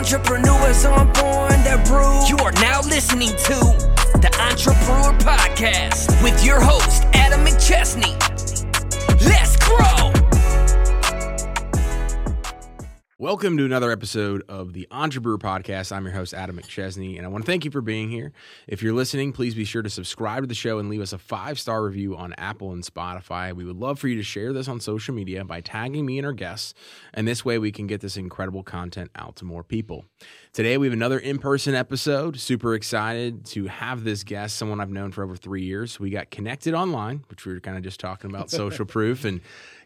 Entrepreneurs on born that brew. You are now listening to the Entrepreneur Podcast with your host, Adam McChesney. Welcome to another episode of the Entrepreneur Podcast. I'm your host, Adam McChesney, and I want to thank you for being here. If you're listening, please be sure to subscribe to the show and leave us a five star review on Apple and Spotify. We would love for you to share this on social media by tagging me and our guests, and this way we can get this incredible content out to more people. Today, we have another in person episode. Super excited to have this guest, someone I've known for over three years. We got connected online, which we were kind of just talking about social proof and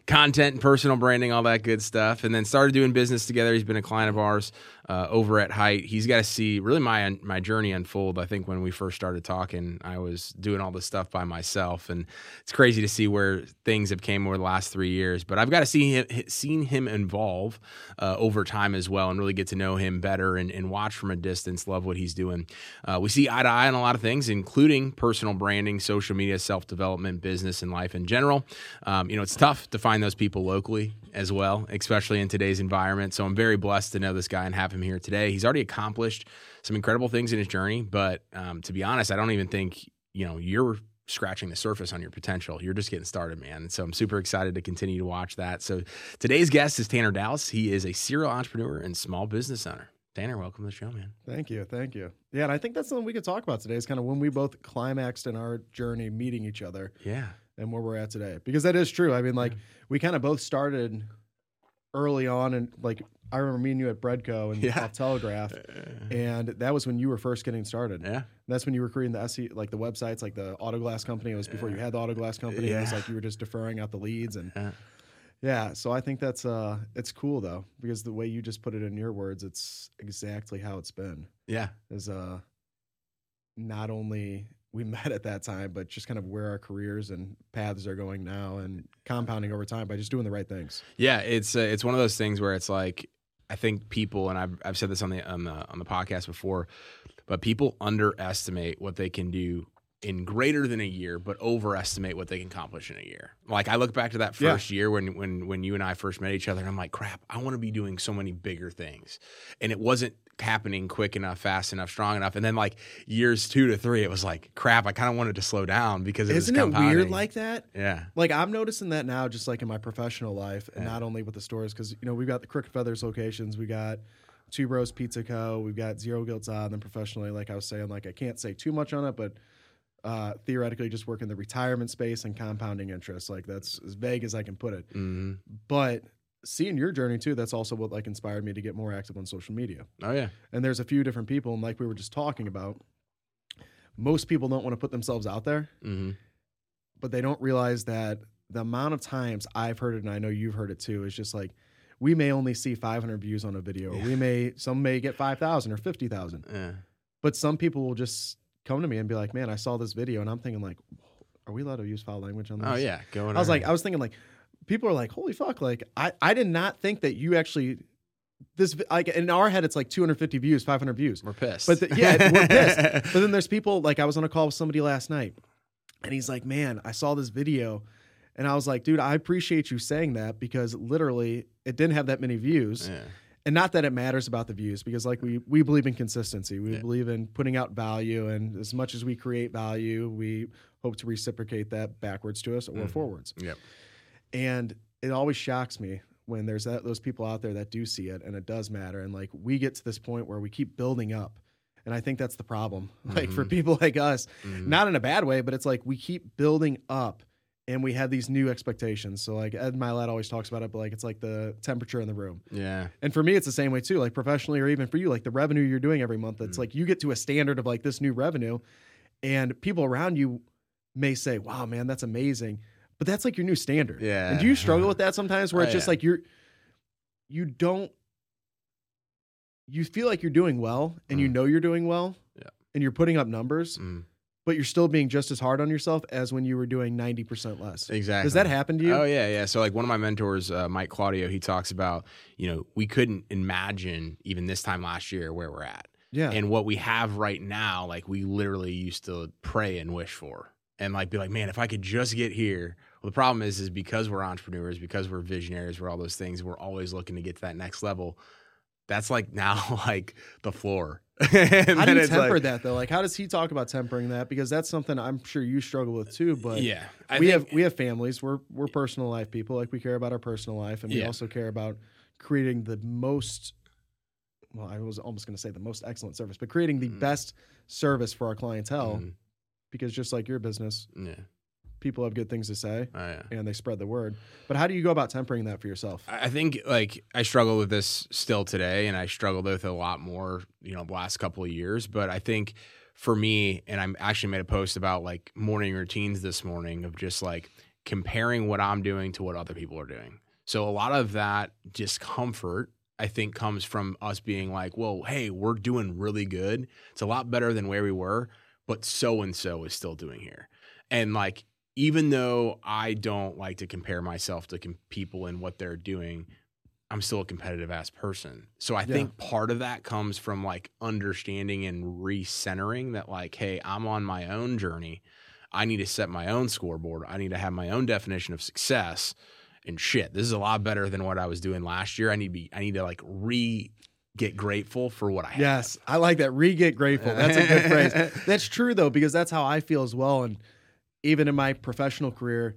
content and personal branding, all that good stuff, and then started doing business together. He's been a client of ours uh, over at Hite. He's got to see really my my journey unfold. I think when we first started talking, I was doing all this stuff by myself, and it's crazy to see where things have came over the last three years. But I've got to see him, seen him evolve uh, over time as well, and really get to know him better and, and watch from a distance. Love what he's doing. Uh, we see eye to eye on a lot of things, including personal branding, social media, self development, business, and life in general. Um, you know, it's tough to find those people locally as well, especially in today's environment. So I'm very blessed to know this guy and have him here today. He's already accomplished some incredible things in his journey, but um, to be honest, I don't even think you know you're scratching the surface on your potential. You're just getting started, man. And so I'm super excited to continue to watch that. So today's guest is Tanner Dallas. He is a serial entrepreneur and small business owner. Tanner, welcome to the show, man. Thank you. Thank you. Yeah, and I think that's something we could talk about today is kind of when we both climaxed in our journey meeting each other. Yeah. And where we're at today. Because that is true. I mean, like, we kind of both started early on and like I remember me and you at Breadco and Yeah. off Telegraph, and that was when you were first getting started. Yeah. That's when you were creating the SE, like the websites, like the Autoglass company. It was before you had the Autoglass company. It was like you were just deferring out the leads and Yeah. yeah. So I think that's uh, it's cool though because the way you just put it in your words, it's exactly how it's been. Yeah. Is uh, not only we met at that time, but just kind of where our careers and paths are going now and compounding over time by just doing the right things. Yeah, it's uh, it's one of those things where it's like I think people, and I've I've said this on the on the on the podcast before, but people underestimate what they can do in greater than a year, but overestimate what they can accomplish in a year. Like I look back to that Yeah. first year when when when you and I first met each other, and I'm like, crap, I want to be doing so many bigger things, and it wasn't happening quick enough, fast enough, strong enough. And then like years two to three, it was like, crap, I kind of wanted to slow down because it Isn't it weird like that? yeah, Like I'm noticing that now, just like in my professional life, and Yeah. not only with the stores, because you know we've got the Crooked Feathers locations, we got Two Bros Pizza Co, we've got Zero Guilt on. Then professionally, like I was saying, like I can't say too much on it, but uh, theoretically, just work in the retirement space and compounding interest. Like that's as vague as I can put it. hmm But seeing your journey too, that's also what like inspired me to get more active on social media. oh yeah, And there's a few different people, and like we were just talking about, most people don't want to put themselves out there hmm but they don't realize that the amount of times I've heard it, and I know you've heard it too, is just like we may only see 500 views on a video, or we may some may get 5,000 or 50,000, yeah. but some people will just come to me and be like, "Man, I saw this video," and I'm thinking like, "Are we allowed to use foul language on oh, this?" Oh yeah, going. I was like, I was thinking like, people are like, "Holy fuck!" Like I I did not think that you actually this like in our head it's like 250 views, 500 views. we're pissed. But the, yeah, we're pissed. But then there's people like I was on a call with somebody last night, and he's like, "Man, I saw this video," and I was like, "Dude, I appreciate you saying that because literally it didn't have that many views, yeah. And not that it matters about the views because like we we believe in consistency, we Yeah. believe in putting out value, and as much as we create value, we hope to reciprocate that backwards to us or Mhm. forwards. Yep. And it always shocks me when there's that, those people out there that do see it and it does matter. And like we get to this point where we keep building up. And I think that's the problem. Like for Mhm. people like us, Mhm. not in a bad way, but it's like we keep building up and we have these new expectations. So like Ed Mylett always talks about it, but like it's like the temperature in the room. Yeah. And for me, it's the same way too. Like professionally, or even for you, like the revenue you're doing every month. It's Mhm. like you get to a standard of like this new revenue, and people around you may say, "Wow, man, that's amazing," but that's like your new standard. Yeah. And do you struggle with that sometimes, where Oh, it's just yeah. like you're, you don't, you feel like you're doing well, and you Mm. know you're doing well, Yeah. and you're putting up numbers, Mm, but you're still being just as hard on yourself as when you were doing ninety percent less. exactly. Does that happen to you? Oh yeah, yeah. So like one of my mentors, uh, Mike Claudio, he talks about you know we couldn't imagine even this time last year where we're at, yeah. and what we have right now. Like we literally used to pray and wish for, and like be like, man, if I could just get here. Well, the problem is, is because we're entrepreneurs, because we're visionaries, we're all those things. We're always looking to get to that next level. that's like now like the floor. How do you temper that though? Like, how does he talk about tempering that? Because that's something I'm sure you struggle with too. But yeah, I we think- have we have families. We're we're personal life people. Like we care about our personal life, and we Yeah. also care about creating the most. Well, I was almost going to say the most excellent service, but creating the Mm. best service for our clientele. Mhm. Because just like your business, yeah, people have good things to say oh, yeah. and they spread the word. But how do you go about tempering that for yourself? I I think like I struggle with this still today, and I struggled with it a lot more, you know, the last couple of years. But I think for me, and I actually made a post about like morning routines this morning of just like comparing what I'm doing to what other people are doing. So a lot of that discomfort, I think, comes from us being like, "Well, hey, we're doing really good. It's a lot better than where we were, but so and so is still doing here." And like even though I don't like to compare myself to com- people and what they're doing, I'm still a competitive ass person. So I Yeah. think part of that comes from like understanding and recentering that, like, hey, I'm on my own journey. I need to set my own scoreboard. I need to have my own definition of success. And shit, this is a lot better than what I was doing last year. I need to be, I need to like re get grateful for what I have. Yes, I like that. Re get grateful. That's a good phrase. That's true though, because that's how I feel as well. And even in my professional career,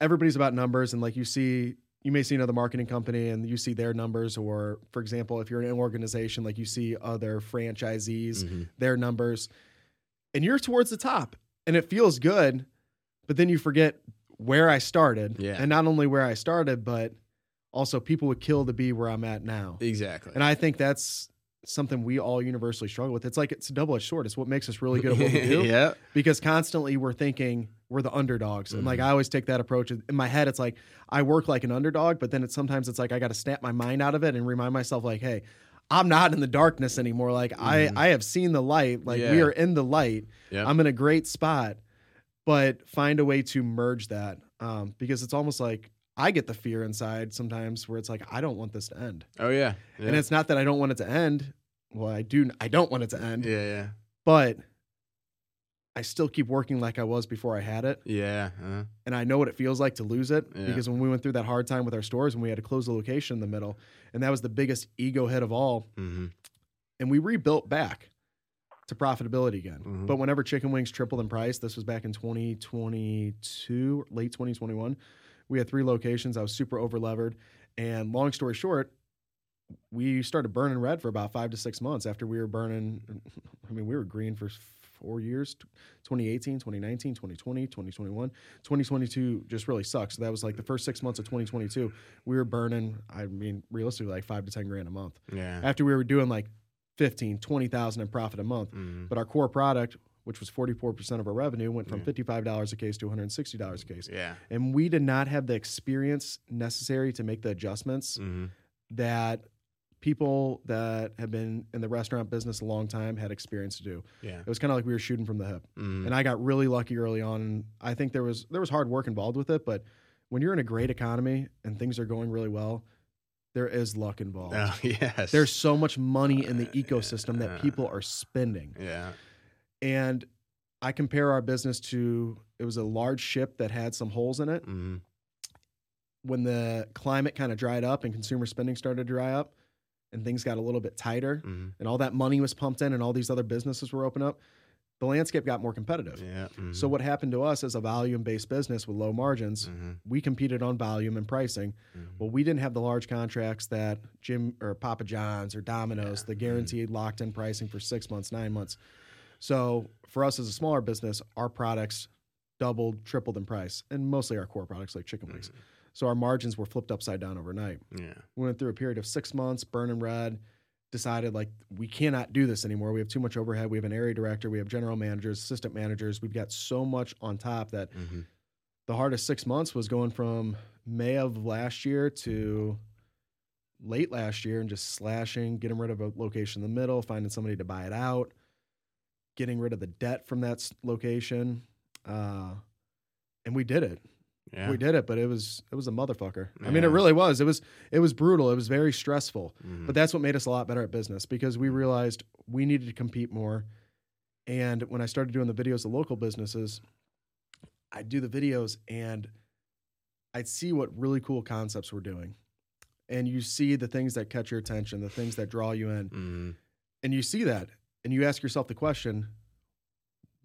everybody's about numbers. And like you see, you may see another marketing company and you see their numbers, or for example, if you're in an organization, like you see other franchisees, Mhm. their numbers, and you're towards the top, and it feels good, but then you forget where I started, Yeah. and not only where I started, but also people would kill to be where I'm at now. Exactly. And I think that's something we all universally struggle with. It's like it's a double edged sword. It's what makes us really good at what we do yeah. because constantly we're thinking we're the underdogs. And like Mhm. I always take that approach. In my head, it's like I work like an underdog, but then it's sometimes it's like I got to snap my mind out of it and remind myself, like, hey, I'm not in the darkness anymore. Like I, Mhm. I have seen the light. Like we are in the light. Yep. I'm in a great spot, but find a way to merge that um, because it's almost like I get the fear inside sometimes where it's like I don't want this to end. Oh yeah. yeah. And it's not that I don't want it to end. Well, I do. I don't want it to end, yeah, yeah, but I still keep working like I was before I had it, yeah. uh, and I know what it feels like to lose it. Yeah. Because when we went through that hard time with our stores, and we had to close the location in the middle, and that was the biggest ego hit of all, mhm. and we rebuilt back to profitability again. Mhm. But whenever chicken wings tripled in price, this was back in 2022, late 2021. We had three locations. I was super over levered, and long story short, we started burning red for about five to six months after we were burning. I mean, we were green for four years 2018, 2019, 2020, 2021. 2022 just really sucks. So that was like the first six months of 2022. We were burning, I mean, realistically, like five to 10 grand a month Yeah. after we were doing like 15, 20,000 in profit a month. Mhm. But our core product, which was 44% of our revenue, went from Yeah. $55 a case to $160 a case. Yeah. And we did not have the experience necessary to make the adjustments Mhm. that people that have been in the restaurant business a long time had experience to do. Yeah. It was kind of like we were shooting from the hip. Mhm. And I got really lucky early on. I think there was there was hard work involved with it, but when you're in a great economy and things are going really well, there is luck involved. Oh, yes. There's so much money in the ecosystem that people are spending. Yeah. And I compare our business to it was a large ship that had some holes in it. Mhm. When the climate kind of dried up and consumer spending started to dry up and things got a little bit tighter Mhm. and all that money was pumped in and all these other businesses were open up, the landscape got more competitive. Yeah. So what happened to us as a volume based business with low margins, Mhm. we competed on volume and pricing. Mhm. Well, we didn't have the large contracts that Jim or Papa John's or Domino's, the guaranteed locked in pricing for six months, nine months. So for us as a smaller business, our products doubled, tripled in price, and mostly our core products like chicken wings. So our margins were flipped upside down overnight. Yeah. We went through a period of six months, burning red, decided like we cannot do this anymore. We have too much overhead. We have an area director, we have general managers, assistant managers. We've got so much on top that Mhm. the hardest six months was going from May of last year to late last year and just slashing, getting rid of a location in the middle, finding somebody to buy it out, getting rid of the debt from that location. Uh, and we did it. Yeah. We did it, but it was it was a motherfucker. I mean, it really was. It was it was brutal. It was very stressful. Mhm. But that's what made us a lot better at business because we realized we needed to compete more. And when I started doing the videos of local businesses, I'd do the videos and I'd see what really cool concepts we're doing. and you see the things that catch your attention, the things that draw you in, Mhm. and you see that, and you ask yourself the question,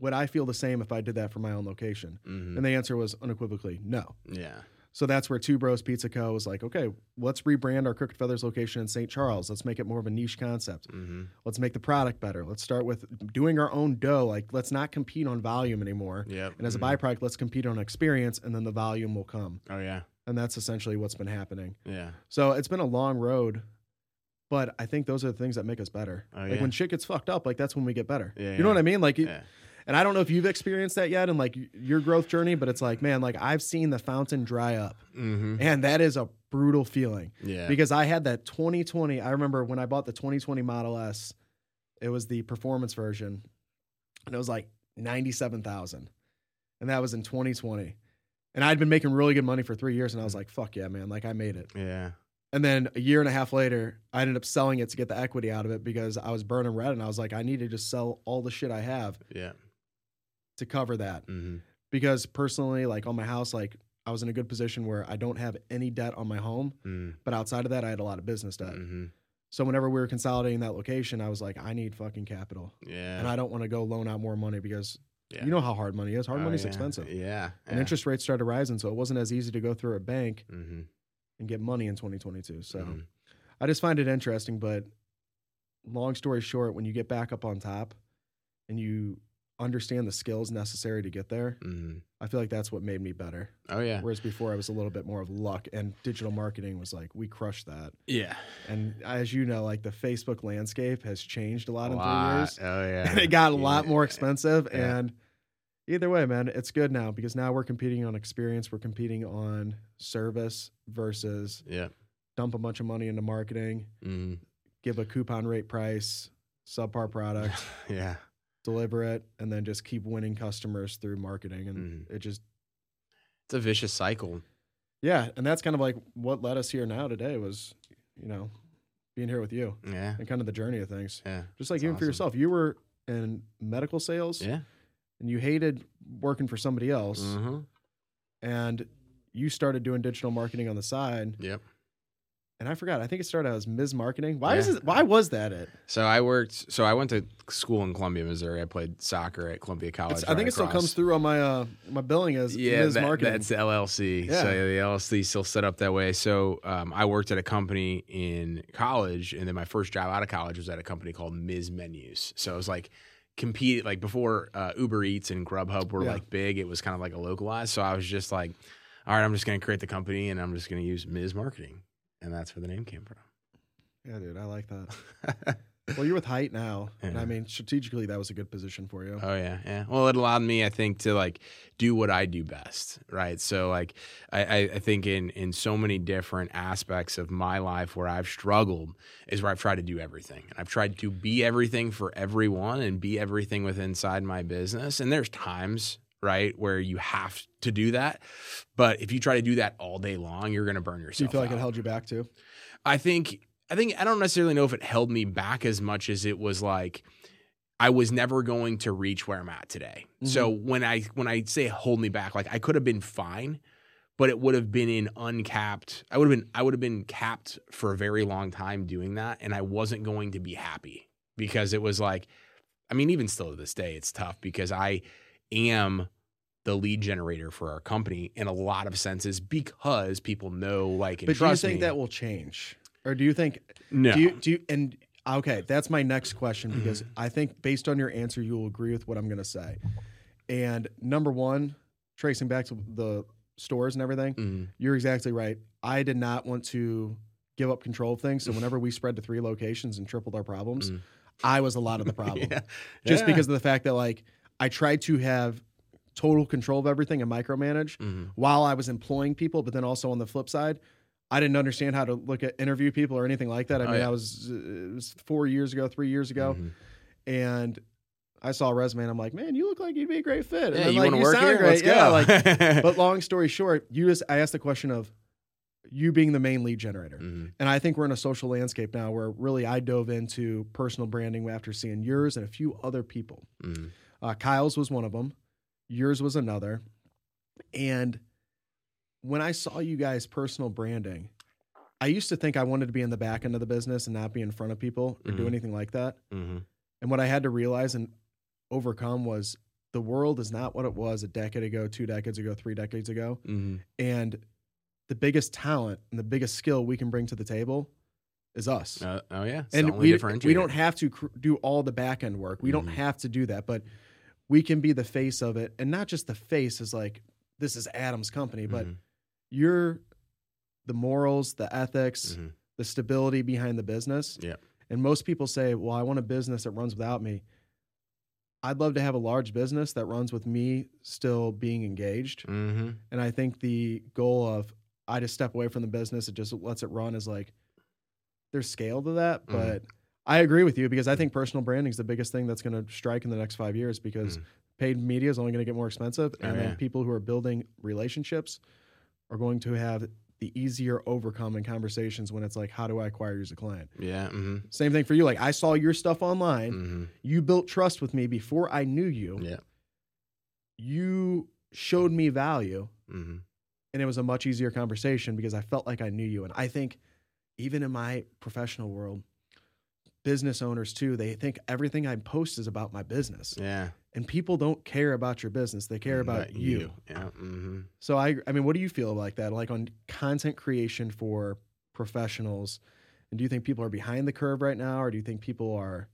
would I feel the same if I did that for my own location? Mhm. And the answer was unequivocally no. Yeah. So that's where Two Bros Pizza Co. was like, okay, let's rebrand our Crooked Feathers location in St. Charles. Let's make it more of a niche concept. hmm Let's make the product better. Let's start with doing our own dough. Like, let's not compete on volume anymore. Yep. And as a Mhm. byproduct, let's compete on experience, and then the volume will come. Oh yeah. And that's essentially what's been happening. Yeah. So it's been a long road, but I think those are the things that make us better. Oh, like yeah. when shit gets fucked up, like that's when we get better. Yeah, you know yeah. what I mean? Like, Yeah. And I don't know if you've experienced that yet in like your growth journey, but it's like, man, like I've seen the fountain dry up, hmm and that is a brutal feeling Yeah. because I had that 2020. I remember when I bought the 2020 Model S, it was the performance version, and it was like 97,000, and that was in 2020. And I'd been making really good money for three years, and I was like, "Fuck yeah, man! Like I made it." yeah. And then a year and a half later, I ended up selling it to get the equity out of it because I was burning red, and I was like, "I need to just sell all the shit I have Yeah. To cover that." hmm Because personally, like on my house, like I was in a good position where I don't have any debt on my home, mm but outside of that, I had a lot of business debt. hmm So whenever we were consolidating that location, I was like, I need fucking capital, Yeah. and I don't want to go loan out more money because yeah. you know how hard money is. Hard Oh, money's yeah. expensive, Yeah. and interest rates started rising, so it wasn't as easy to go through a bank hmm and get money in 2022. So Mhm. I just find it interesting. But long story short, when you get back up on top and you understand the skills necessary to get there, hmm I feel like that's what made me better. Oh yeah. Whereas before, I was a little bit more of luck, and digital marketing was like we crushed that. Yeah. And as you know, like the Facebook landscape has changed a lot A in lot. three years. Oh yeah. and it got a lot Yeah. more expensive. Yeah. And either way, man, it's good now because now we're competing on experience. We're competing on service versus Yeah. dump a bunch of money into marketing, hmm give a coupon rate price, subpar product, yeah. Deliver it, and then just keep winning customers through marketing. And Mhm. it just, It's a vicious cycle. yeah. And that's kind of like what led us here now today was, you know, being here with you Yeah. and kind of the journey of things. Yeah. Just like That's even for yourself, you were in medical sales Yeah. and you hated working for somebody else. hmm and you started doing digital marketing on the side. Yep. And I forgot. I think it started out as Ms. Marketing. Why is it? Why was that it? So I worked. So I went to school in Columbia, Missouri. I played soccer at Columbia College. It's- I think it still comes through on my uh my billing as Yeah, Ms. that- Marketing. that's the LLC. Yeah. So the LLC still set up that way. So um, I worked at a company in college, and then my first job out of college was at a company called Ms. Menus. So it was like compete like before uh, Uber Eats and Grubhub were Yeah. like big. It was kind of like a localized. So I was just like, all right, I'm just going to create the company, and I'm just going to use Ms. Marketing, and that's where the name came from. yeah, dude, I like that. well, you're with Hite now, and I mean, strategically, that was a good position for you. Oh yeah, yeah. Well, it allowed me, I think, to like do what I do best, right? So like, I, I, I think in in so many different aspects of my life where I've struggled is where I've tried to do everything, and I've tried to be everything for everyone and be everything with inside my business. And there's times, right, where you have to do that, but if you try to do that all day long, you're going to burn yourself. Do you feel like out. it held you back too? I think I think I don't necessarily know if it held me back as much as it was like I was never going to reach where I'm at today. So mm-hmm. when I when I say hold me back, like I could have been fine, but it would have been in uncapped. I would have been I would have been capped for a very long time doing that, and I wasn't going to be happy because it was like, I mean, even still to this day, it's tough because I am the lead generator for our company in a lot of senses because people know like and But do you trust think me. that will change, or do you think? no. Do you? Do you? And okay, that's my next question Mm-hmm. because I think based on your answer, you will agree with what I'm going to say. And number one, tracing back to the stores and everything, Mhm. you're exactly right. I did not want to give up control of things. So whenever we spread to three locations and tripled our problems, Mm. I was a lot of the problem. Yeah. Just Yeah. because of the fact that like I tried to have total control of everything and micromanage Mhm. while I was employing people, but then also on the flip side, I didn't understand how to look at interview people or anything like that. I Oh, mean, yeah. I was uh, it was four years ago, three years ago, Mhm. and I saw a resume and I'm like, man, you look like you'd be a great fit. And Yeah, you like, want to work sound here? great. Let's Yeah, go. like, but long story short, you just I asked the question of you being the main lead generator. Mhm. And I think we're in a social landscape now where really I dove into personal branding after seeing yours and a few other people. Mhm. Uh, Kyle's was one of them. Yours was another. And when I saw you guys personal branding, I used to think I wanted to be in the back end of the business and not be in front of people or do Mhm. anything like that. Mm-hmm. And what I had to realize and overcome was the world is not what it was a decade ago, two decades ago, three decades ago. Mm-hmm. And the biggest talent and the biggest skill we can bring to the table is us. Uh, oh yeah, it's and we, we don't have to cr- do all the back end work. We don't Mhm. have to do that, but we can be the face of it. And not just the face is like, this is Adam's company, but Mhm. you're the morals, the ethics, Mhm. the stability behind the business. Yeah. And most people say, well, I want a business that runs without me. I'd love to have a large business that runs with me still being engaged. Mhm. And I think the goal of I just step away from the business, it just lets it run is like there's scale to that. Mhm. But I agree with you because I think personal branding is the biggest thing that's going to strike in the next five years because Mhm. paid media is only going to get more expensive. Oh, And then people who are building relationships are going to have the easier overcome in conversations when it's like, how do I acquire you as a client? Yeah. Mm-hmm. Same thing for you. Like I saw your stuff online. Mm-hmm. You built trust with me before I knew you. Yeah. You showed me value Mm-hmm. and it was a much easier conversation because I felt like I knew you. And I think even in my professional world, business owners too, they think everything I post is about my business. Yeah. And people don't care about your business. They care about, you. Yeah. Mm-hmm. So I I mean, what do you feel like that? Like on content creation for professionals? And do you think people are behind the curve right now or do you think people are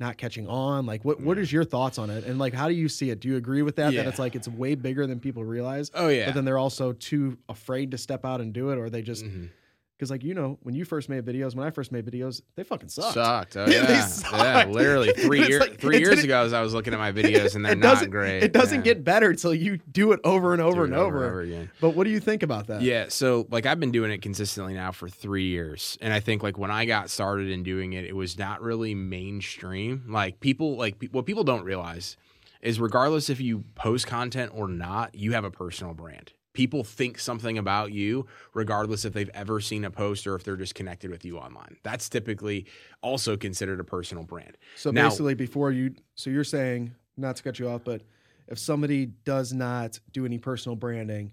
not catching on? Like what what Yeah. is your thoughts on it? And like how do you see it? Do you agree with that? Yeah. That it's like it's way bigger than people realize? Oh yeah. But then they're also too afraid to step out and do it, or they just Mhm. Because like you know when you first made videos, when I first made videos, they fucking sucked. Sucked. Oh yeah. yeah. Literally three years. like- three years ago, as I was looking at my videos, and they're not great. It doesn't Yeah. get better until you do it over and over and over. and over again. But what do you think about that? Yeah, so like I've been doing it consistently now for three years, and I think like when I got started in doing it, it was not really mainstream. Like people, like pe- what people don't realize is regardless if you post content or not, you have a personal brand. People think something about you, regardless if they've ever seen a post or if they're just connected with you online. That's typically also considered a personal brand. So Now- basically, before you, so you're saying not to cut you off, but if somebody does not do any personal branding,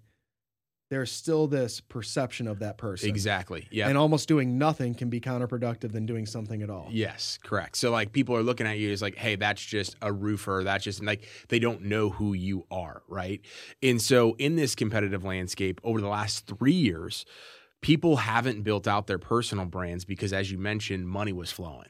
there's still this perception of that person. Exactly. Yeah. And almost doing nothing can be counterproductive than doing something at all. Yes, correct. So like people are looking at you as like, hey, that's just a roofer. That's just like they don't know who you are, right? And so in this competitive landscape over the last three years, people haven't built out their personal brands because, as you mentioned, money was flowing.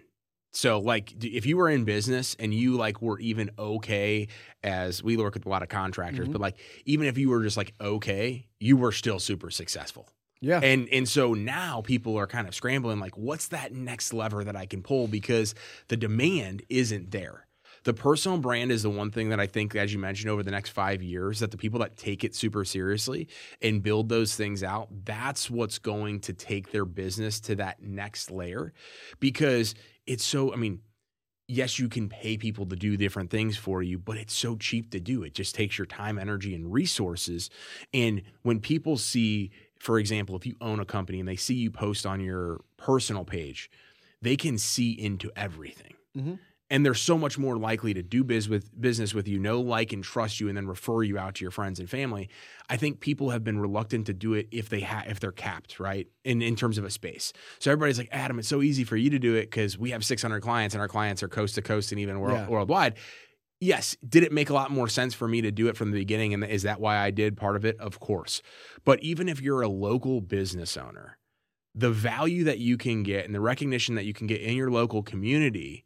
So like if you were in business and you like were even okay as we work with a lot of contractors, Mhm. but like even if you were just like okay, you were still super successful. Yeah. And and so now people are kind of scrambling like what's that next lever that I can pull because the demand isn't there. The personal brand is the one thing that I think as you mentioned over the next 5 years that the people that take it super seriously and build those things out, that's what's going to take their business to that next layer because it's so I mean yes, you can pay people to do different things for you, but it's so cheap to do. It just takes your time, energy, and resources. And when people see, for example, if you own a company and they see you post on your personal page, they can see into everything. Mhm. And they're so much more likely to do biz with business with you, know, like, and trust you, and then refer you out to your friends and family. I think people have been reluctant to do it if they ha- if they're capped, right? In in terms of a space. So everybody's like, Adam, it's so easy for you to do it because we have 600 clients and our clients are coast to coast and even world, Yeah. worldwide. Yes, did it make a lot more sense for me to do it from the beginning? And is that why I did part of it? Of course. But even if you're a local business owner, the value that you can get and the recognition that you can get in your local community,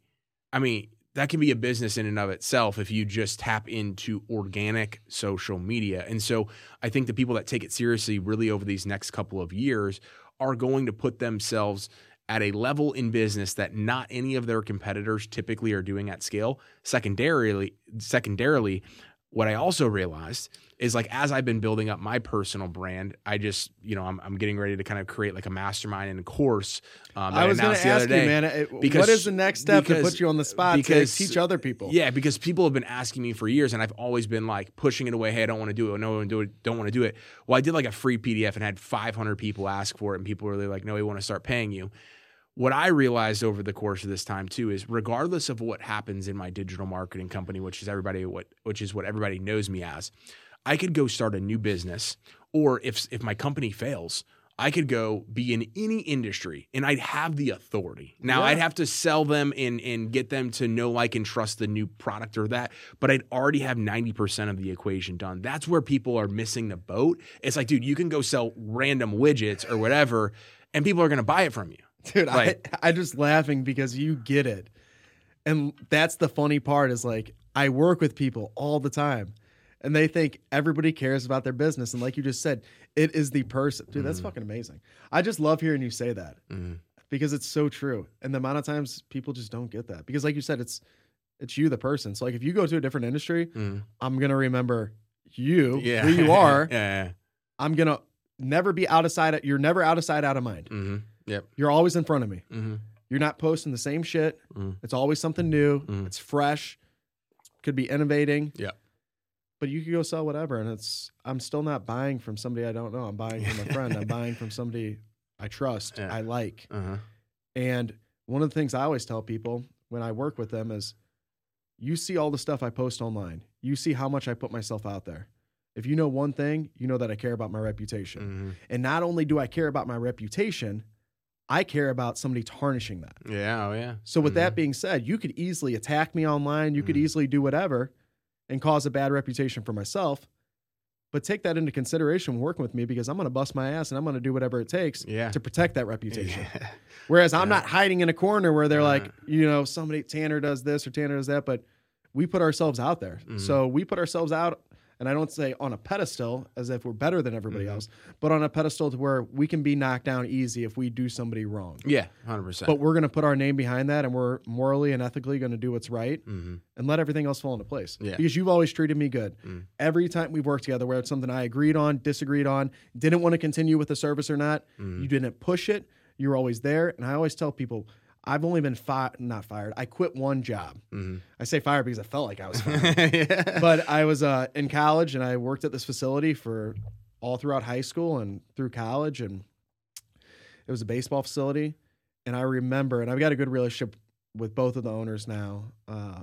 I mean, that can be a business in and of itself if you just tap into organic social media. And so I think the people that take it seriously really over these next couple of years are going to put themselves at a level in business that not any of their competitors typically are doing at scale. Secondarily, secondarily, what I also realized is like as I've been building up my personal brand, I just you know I'm, I'm getting ready to kind of create like a mastermind and a course. Um, that I was going announced to the ask other you, day. man, it- because- what is the next step to put you on the spot because- to teach other people? Yeah, because people have been asking me for years, and I've always been like pushing it away. Hey, I don't want to do it. No, I do it. Don't want to do it. Well, I did like a free PDF and had 500 people ask for it, and people were really like, "No, we want to start paying you." What I realized over the course of this time too is, regardless of what happens in my digital marketing company, which is everybody what which is what everybody knows me as, I could go start a new business, or if if my company fails, I could go be in any industry and I'd have the authority. Now Yeah. I'd have to sell them and and get them to know, like, and trust the new product or that, but I'd already have 90% of the equation done. That's where people are missing the boat. It's like, dude, you can go sell random widgets or whatever, and people are gonna buy it from you. Dude, Like- I I just laughing because you get it. And that's the funny part is like I work with people all the time and they think everybody cares about their business and like you just said, it is the person. Dude, that's fucking amazing. I just love hearing you say that Mhm. because it's so true. And the amount of times people just don't get that. Because like you said it's it's you the person. So like if you go to a different industry, Mhm. I'm going to remember you, Yeah. who you are. yeah. I'm going to never be out of sight. You're never out of sight, out of mind. Mm-hmm. Yep. You're always in front of me. Mm-hmm. You're not posting the same shit. Mm. It's always something new. Mm. It's fresh. Could be innovating. Yep. But you could go sell whatever, and it's. I'm still not buying from somebody I don't know. I'm buying from a friend. I'm buying from somebody I trust. Yeah. I like. Uh-huh. And one of the things I always tell people when I work with them is, you see all the stuff I post online. You see how much I put myself out there. If you know one thing, you know that I care about my reputation. Mhm. And not only do I care about my reputation, I care about somebody tarnishing that. Yeah. Oh, yeah. So with Mhm. that being said, you could easily attack me online. You could Mhm. easily do whatever and cause a bad reputation for myself. But take that into consideration when working with me because I'm going to bust my ass and I'm going to do whatever it takes Yeah. to protect that reputation. Yeah. Whereas I'm Yeah. not hiding in a corner where they're like, you know, somebody Tanner does this or Tanner does that, but we put ourselves out there. Mhm. So we put ourselves out and I don't say on a pedestal as if we're better than everybody Mhm. else, but on a pedestal to where we can be knocked down easy if we do somebody wrong. Yeah. Hundred percent. But we're going to put our name behind that and we're morally and ethically going to do what's right Mm-hmm. and let everything else fall into place. Yeah. Because you've always treated me good. Mm. Every time we've worked together, whether it's something I agreed on, disagreed on, didn't want to continue with the service or not, Mhm. you didn't push it. You were always there. And I always tell people, I've only been fired, not fired. I quit one job. Mm-hmm. I say fired because I felt like I was fired. yeah. but I was uh, in college and I worked at this facility for all throughout high school and through college. And it was a baseball facility. And I remember, and I've got a good relationship with both of the owners now. Uh,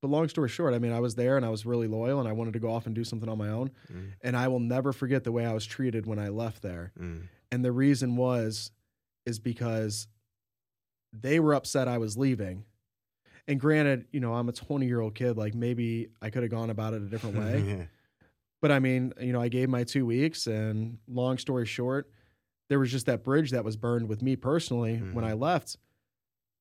but long story short, I mean, I was there and I was really loyal and I wanted to go off and do something on my own. Mm. And I will never forget the way I was treated when I left there. Mm. And the reason was, is because they were upset I was leaving. And granted, you know, I'm a 20 year old kid. Like maybe I could have gone about it a different way. But I mean, you know, I gave my two weeks, and long story short, there was just that bridge that was burned with me personally when Mhm. I left.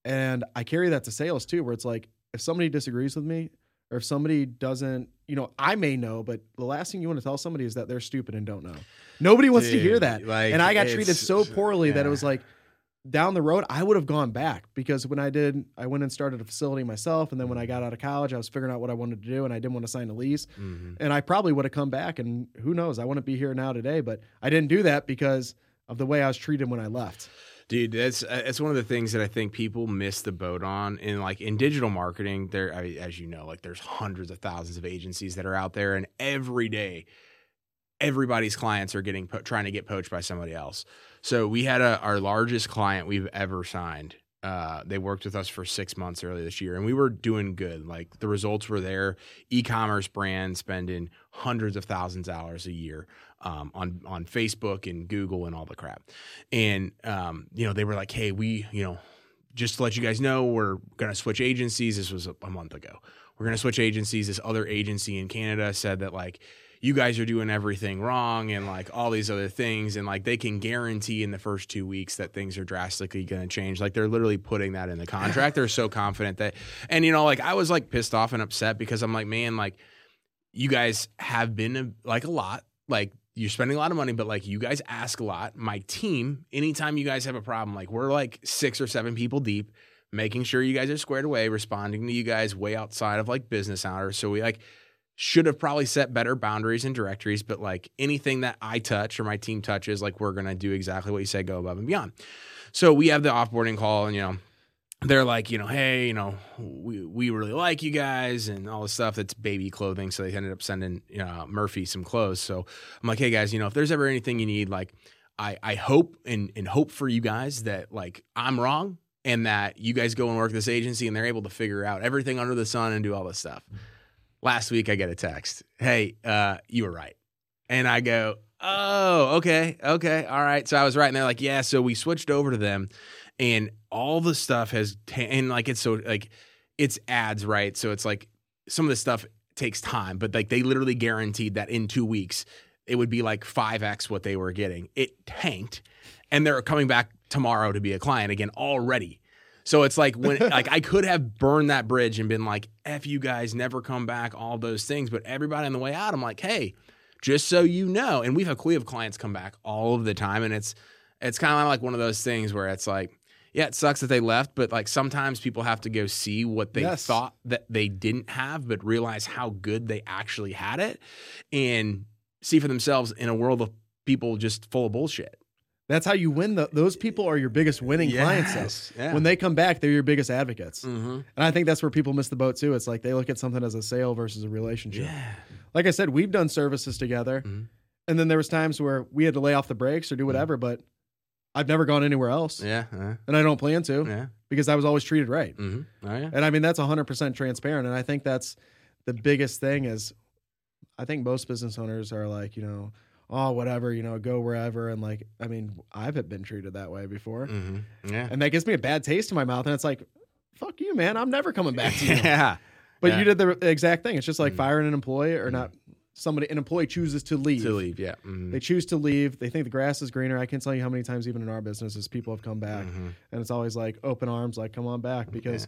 And I carry that to sales too, where it's like, if somebody disagrees with me, or if somebody doesn't, you know, I may know, but the last thing you want to tell somebody is that they're stupid and don't know. Nobody wants to hear that. like, and I got treated so poorly that it was like, down the road, I would have gone back because when I did, I went and started a facility myself. And then when I got out of college, I was figuring out what I wanted to do and I didn't want to sign a lease. Mhm. And I probably would have come back. And who knows? I wouldn't be here now today, but I didn't do that because of the way I was treated when I left. Dude, that's uh, that's one of the things that I think people miss the boat on. In like in digital marketing, there, I, as you know, like there's hundreds of thousands of agencies that are out there, and every day, everybody's clients are getting po- trying to get poached by somebody else. So we had a our largest client we've ever signed. Uh, they worked with us for six months earlier this year, and we were doing good. Like the results were there. E-commerce brand spending hundreds of thousands of dollars a year um, on on Facebook and Google and all the crap. And um, you know, they were like, "Hey, we, you know, just to let you guys know, we're gonna switch agencies." This was a, a month ago. We're gonna switch agencies. This other agency in Canada said that like you guys are doing everything wrong and like all these other things and like they can guarantee in the first two weeks that things are drastically going to change. Like they're literally putting that in the contract. They're so confident that and you know like i was like pissed off and upset because i'm like man like you guys have been like a lot. Like you're spending a lot of money but like you guys ask a lot. My team anytime you guys have a problem like we're like six or seven people deep making sure you guys are squared away responding to you guys way outside of like business hours. So we like should have probably set better boundaries and directories, but like anything that I touch or my team touches, like we're gonna do exactly what you said, go above and beyond. So we have the offboarding call, and you know, they're like, you know, hey, you know, we we really like you guys and all the stuff. That's baby clothing, so they ended up sending you know, Murphy some clothes. So I'm like, hey guys, you know, if there's ever anything you need, like, I I hope and and hope for you guys that like I'm wrong and that you guys go and work this agency and they're able to figure out everything under the sun and do all this stuff last week I get a text, "Hey, uh, you were right," and I go, Oh, okay. Okay. All right. So I was right. And they're like, yeah. So we switched over to them and all the stuff has, and like, it's so like, it's ads, right? So it's like some of the stuff takes time, but like they literally guaranteed that in two weeks, it would be like 5x what they were getting. It tanked and they're coming back tomorrow to be a client again already. So it's like when like I could have burned that bridge and been like, F you guys, never come back, all those things. But everybody on the way out, I'm like, hey, just so you know, and we've had we have clients come back all of the time, and it's it's kind of like one of those things where it's like, yeah, it sucks that they left, but like sometimes people have to go see what they Yes. thought that they didn't have, but realize how good they actually had it, and see for themselves in a world of people just full of bullshit. That's how you win. The, those people are your biggest winning clients. Yes, Though. yeah. When they come back, they're your biggest advocates. Mm-hmm. And I think that's where people miss the boat too. It's like they look at something as a sale versus a relationship. Yeah. Like I said, we've done services together, Mhm. and then there was times where we had to lay off the brakes or do whatever. But I've never gone anywhere else, Yeah. uh, and I don't plan to yeah. because I was always treated right. Mm-hmm. Oh yeah. And I mean that's 100% transparent. And I think that's the biggest thing is I think most business owners are like, you know, oh, whatever, you know, go wherever. And like, I mean, I've been treated that way before. Mm-hmm. Yeah. And that gives me a bad taste in my mouth. And it's like, fuck you, man. I'm never coming back to you. yeah. But Yeah. you did the exact thing. It's just like Mhm. firing an employee or not somebody, an employee chooses to leave. To leave. Yeah. Mhm. They choose to leave. They think the grass is greener. I can't tell you how many times, even in our businesses, people have come back. Mhm. And it's always like open arms, like, come on back. Because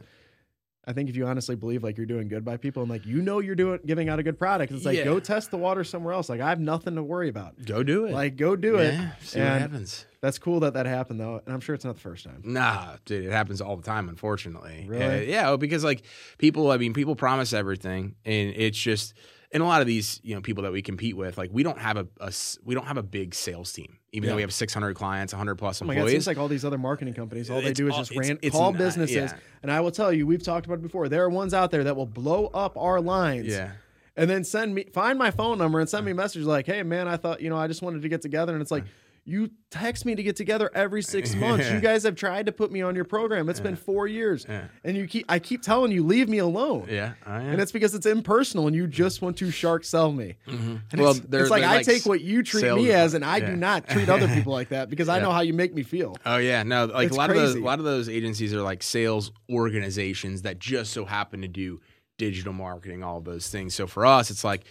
I think if you honestly believe like you're doing good by people and like you know you're doing giving out a good product, it's like Yeah. go test the water somewhere else. Like I have nothing to worry about. Go do it. Like go do it. Yeah, see what happens. That's cool that that happened though, and I'm sure it's not the first time. Nah, dude, it happens all the time, unfortunately. Really? Uh, yeah, because like people, I mean, people promise everything, and it's just, and a lot of these, you know, people that we compete with, like we don't have a, a we don't have a big sales team, even Yeah. though we have 600 clients, 100 plus Oh my god, it employees. seems like all these other marketing companies, all they It's do is just it's- ran, it's call not- businesses. yeah. And I will tell you, we've talked about it before. There are ones out there that will blow up our lines. yeah, and then send me find my phone number and send me a message like, "Hey man, I thought you know I just wanted to get together." And it's like, you text me to get together every six months. You guys have tried to put me on your program. It's been four years, Yeah. and you keep I keep telling you leave me alone. yeah, yeah. And it's because it's impersonal, and you just want to shark sell me. Mm-hmm. And Well, it's, they're- it's like they're I like take what you treat sales me as, and I yeah. do not treat other people like that because I know how you make me feel. Oh yeah, no, like It's a lot of those, a lot of those agencies are like sales organizations that just so happen to do digital marketing, all of those things. So for us, it's like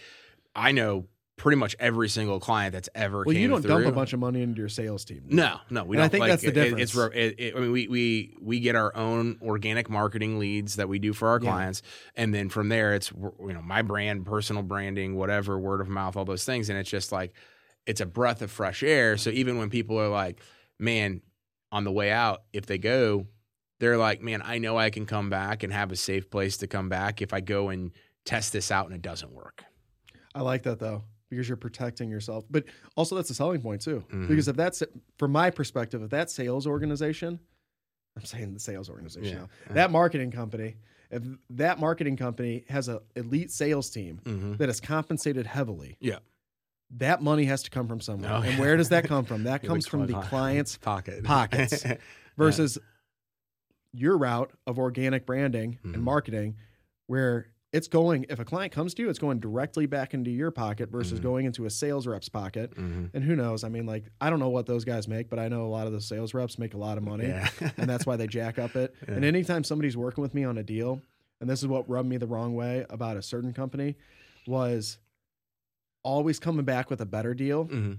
I know pretty much every single client that's ever. Came. Well, you don't dump a bunch of money into your sales team. No, no, we And don't. I think like, that's the it- it- difference. it's it, it, I mean, we we we get our own organic marketing leads that we do for our Yeah. clients, and then from there, it's you know my brand, personal branding, whatever, word of mouth, all those things, and it's just like it's a breath of fresh air. So even when people are like, "Man," on the way out, if they go, they're like, "Man, I know I can come back and have a safe place to come back if I go and test this out and it doesn't work." I like that though because you're protecting yourself. But also that's a selling point too. Mhm. Because if that's from my perspective, if that sales organization, I'm saying the sales organization Yeah. now, that marketing company, if that marketing company has a elite sales team Mm-hmm. that is compensated heavily, Yeah. that money has to come from somewhere. Oh, and where does that come from? That comes from the client's pocket pockets. versus your route of organic branding Mhm. and marketing where it's going if a client comes to you it's going directly back into your pocket versus Mhm. going into a sales rep's pocket hmm and who knows i mean like i don't know what those guys make but i know a lot of the sales reps make a lot of money Yeah. and that's why they jack up it Yeah. and anytime somebody's working with me on a deal and this is what rubbed me the wrong way about a certain company was always coming back with a better deal hmm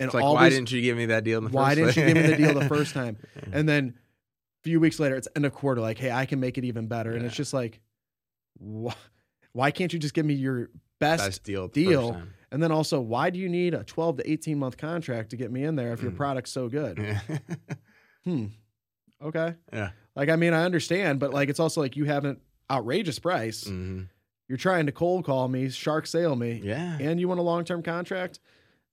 and It's like, always why didn't you give me that deal in the why didn't you give me the deal the first time? And then a few weeks later, it's end of quarter, like, hey, I can make it even better. And it's just like, wh- why can't you just give me your best? Best deal. deal. And then also, why do you need a 12 to 18 month contract to get me in there if your Mm. product's so good? Yeah. Hmm. Okay. Yeah. Like, I mean, I understand, but like, it's also like you have an outrageous price. Mhm. You're trying to cold call me, shark sale me, Yeah. and you want a long term contract.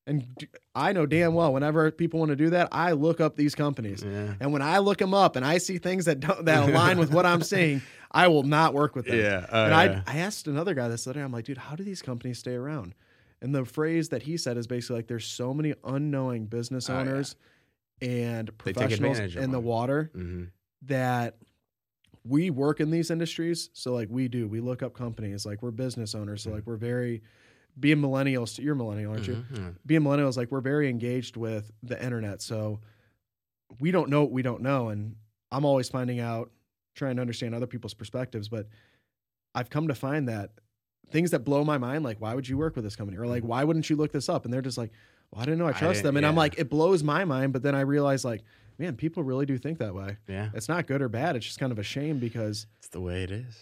And I know damn well whenever people want to do that, I look up these companies. Yeah. And when I look them up and I see things that don't that align with what I'm seeing, I will not work with them. Yeah. Oh, and yeah. I I asked another guy this other day, I'm like, dude, how do these companies stay around? And the phrase that he said is basically like there's so many unknowing business Oh, yeah. owners and professionals in the water Mhm. that we work in these industries. So like we do, we look up companies, like we're business owners. So like we're very being millennials, you're a millennial, aren't you? Mhm. Being millennials, like we're very engaged with the internet, so we don't know what we don't know, and I'm always finding out, trying to understand other people's perspectives. But I've come to find that things that blow my mind, like why would you work with this company, or like why wouldn't you look this up? And they're just like, well, I didn't know I Mm-hmm. I trust them, and I'm like, it blows my mind. But then I realize, like, man, people really do think that way. Yeah, It's not good or bad. It's just kind of a shame because it's the way it is.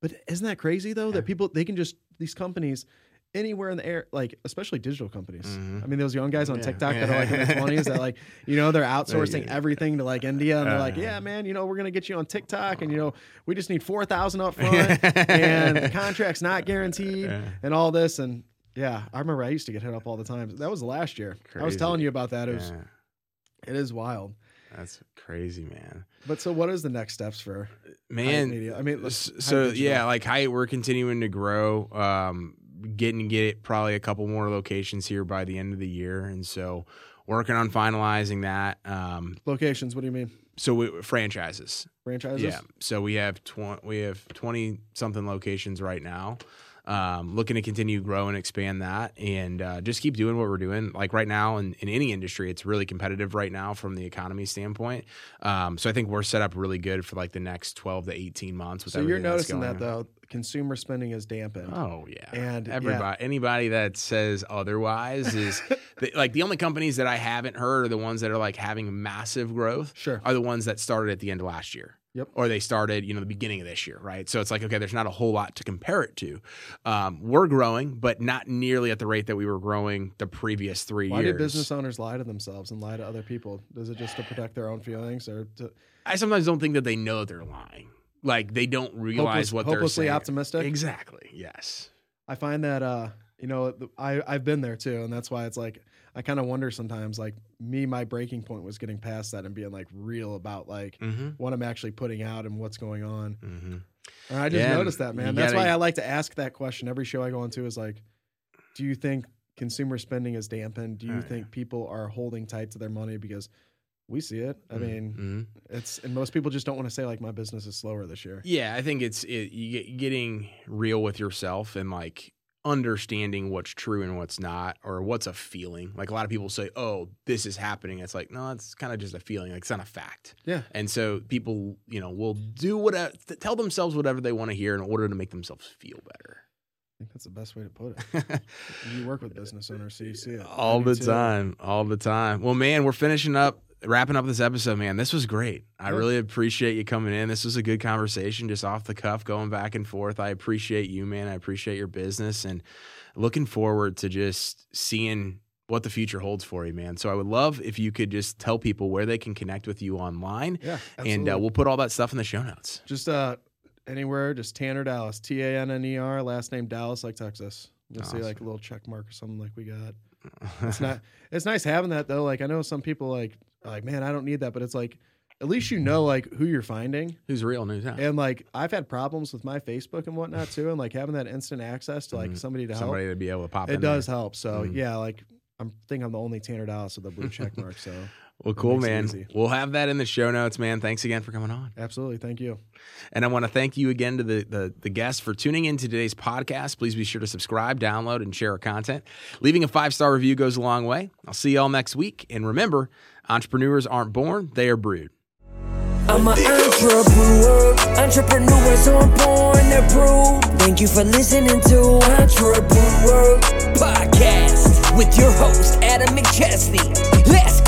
but isn't that crazy though Yeah. that people they can just these companies anywhere in the air, like especially digital companies. Mhm. I mean, those young guys on Yeah. TikTok that are like in their twenties that like you know they're outsourcing everything to like India and they're like, yeah, man, you know we're gonna get you on TikTok and you know we just need four thousand up front and the contract's not guaranteed and all this and. Yeah, I remember I used to get hit up all the time. That was last year. I was telling you about that. It was Yeah, it is wild. that's crazy, man. But so what is the next steps for Man, Media? I mean, so yeah, like Hyatt, we're continuing to grow. Um, getting to get probably a couple more locations here by the end of the year, and so working on finalizing that. Um, locations? What do you mean? so we, franchises, Franchises? yeah. So we have tw- we have twenty something locations right now. Um, looking to continue grow and expand that, and uh, just keep doing what we're doing. Like right now, in, in any industry, it's really competitive right now from the economy standpoint. Um, so I think we're set up really good for like the next twelve to eighteen months. With So you're noticing that on. though, consumer spending is dampened. Oh yeah, And, yeah. everybody, anybody that says otherwise is the, like the only companies that I haven't heard are the ones that are like having massive growth. Sure. are the ones that started at the end of last year. Yep. Or they started, you know, the beginning of this year, right? So it's like, okay, there's not a whole lot to compare it to. Um, we're growing, but not nearly at the rate that we were growing the previous three Why years. do business owners lie to themselves and lie to other people? Is it just to protect their own feelings or to I sometimes don't think that they know they're lying. Like they don't realize hopeless- what hopelessly they're saying. optimistic? Exactly. Yes. I find that uh, you know, I I've been there too, and that's why it's like I kind of wonder sometimes. Like me, my breaking point was getting past that and being like real about like Mm-hmm. what I'm actually putting out and what's going on. Mm-hmm. And I just Yeah, noticed that, man. That's gotta- why I like to ask that question every show I go into. Is like, do you think consumer spending is dampened? Do you yeah. think people are holding tight to their money because we see it? I mean, Mm-hmm. it's and most people just don't want to say like my business is slower this year. Yeah, I think it's it, you get, getting real with yourself and like understanding what's true and what's not, or what's a feeling. Like a lot of people say, "Oh, this is happening." It's like, no, it's kind of just a feeling. Like it's not a fact. Yeah. And so people, you know, will do whatever, tell themselves whatever they want to hear in order to make themselves feel better. I think that's the best way to put it. You work with business owners, so you see it all the time, all the time. Well, man, we're finishing up, wrapping up this episode, man. This was great. I Yeah. really appreciate you coming in. This was a good conversation, just off the cuff, going back and forth. I appreciate you, man. I appreciate your business, and looking forward to just seeing what the future holds for you, man. So I would love if you could just tell people where they can connect with you online, Yeah, and uh, we'll put all that stuff in the show notes. just uh anywhere, just Tanner Dallas, T A N N E R, last name Dallas, like Texas. You'll see like a little check mark or something like we got. It's not. It's nice having that though. Like I know some people like like man, I don't need that, but it's like at least you know like who you're finding. Who's real news? Huh? And like I've had problems with my Facebook and whatnot too, and like having that instant access to like Mhm. somebody to help. Somebody to be able to pop. it in does help. So Mhm. yeah, like I'm think I'm the only Tanner Dallas with a blue check mark. So Well, cool, man. We'll have that in the show notes, man. Thanks again for coming on. absolutely, thank you. And I want to thank you again to the, the, the guests for tuning in to today's podcast. Please be sure to subscribe, download, and share our content. Leaving a five star review goes a long way. I'll see y'all next week. And remember, entrepreneurs aren't born, they are brewed. I'm an entrepreneur, entrepreneurs on born to prove. Thank you for listening to Entrepreneur Podcast with your host Adam McChesney. Let's go.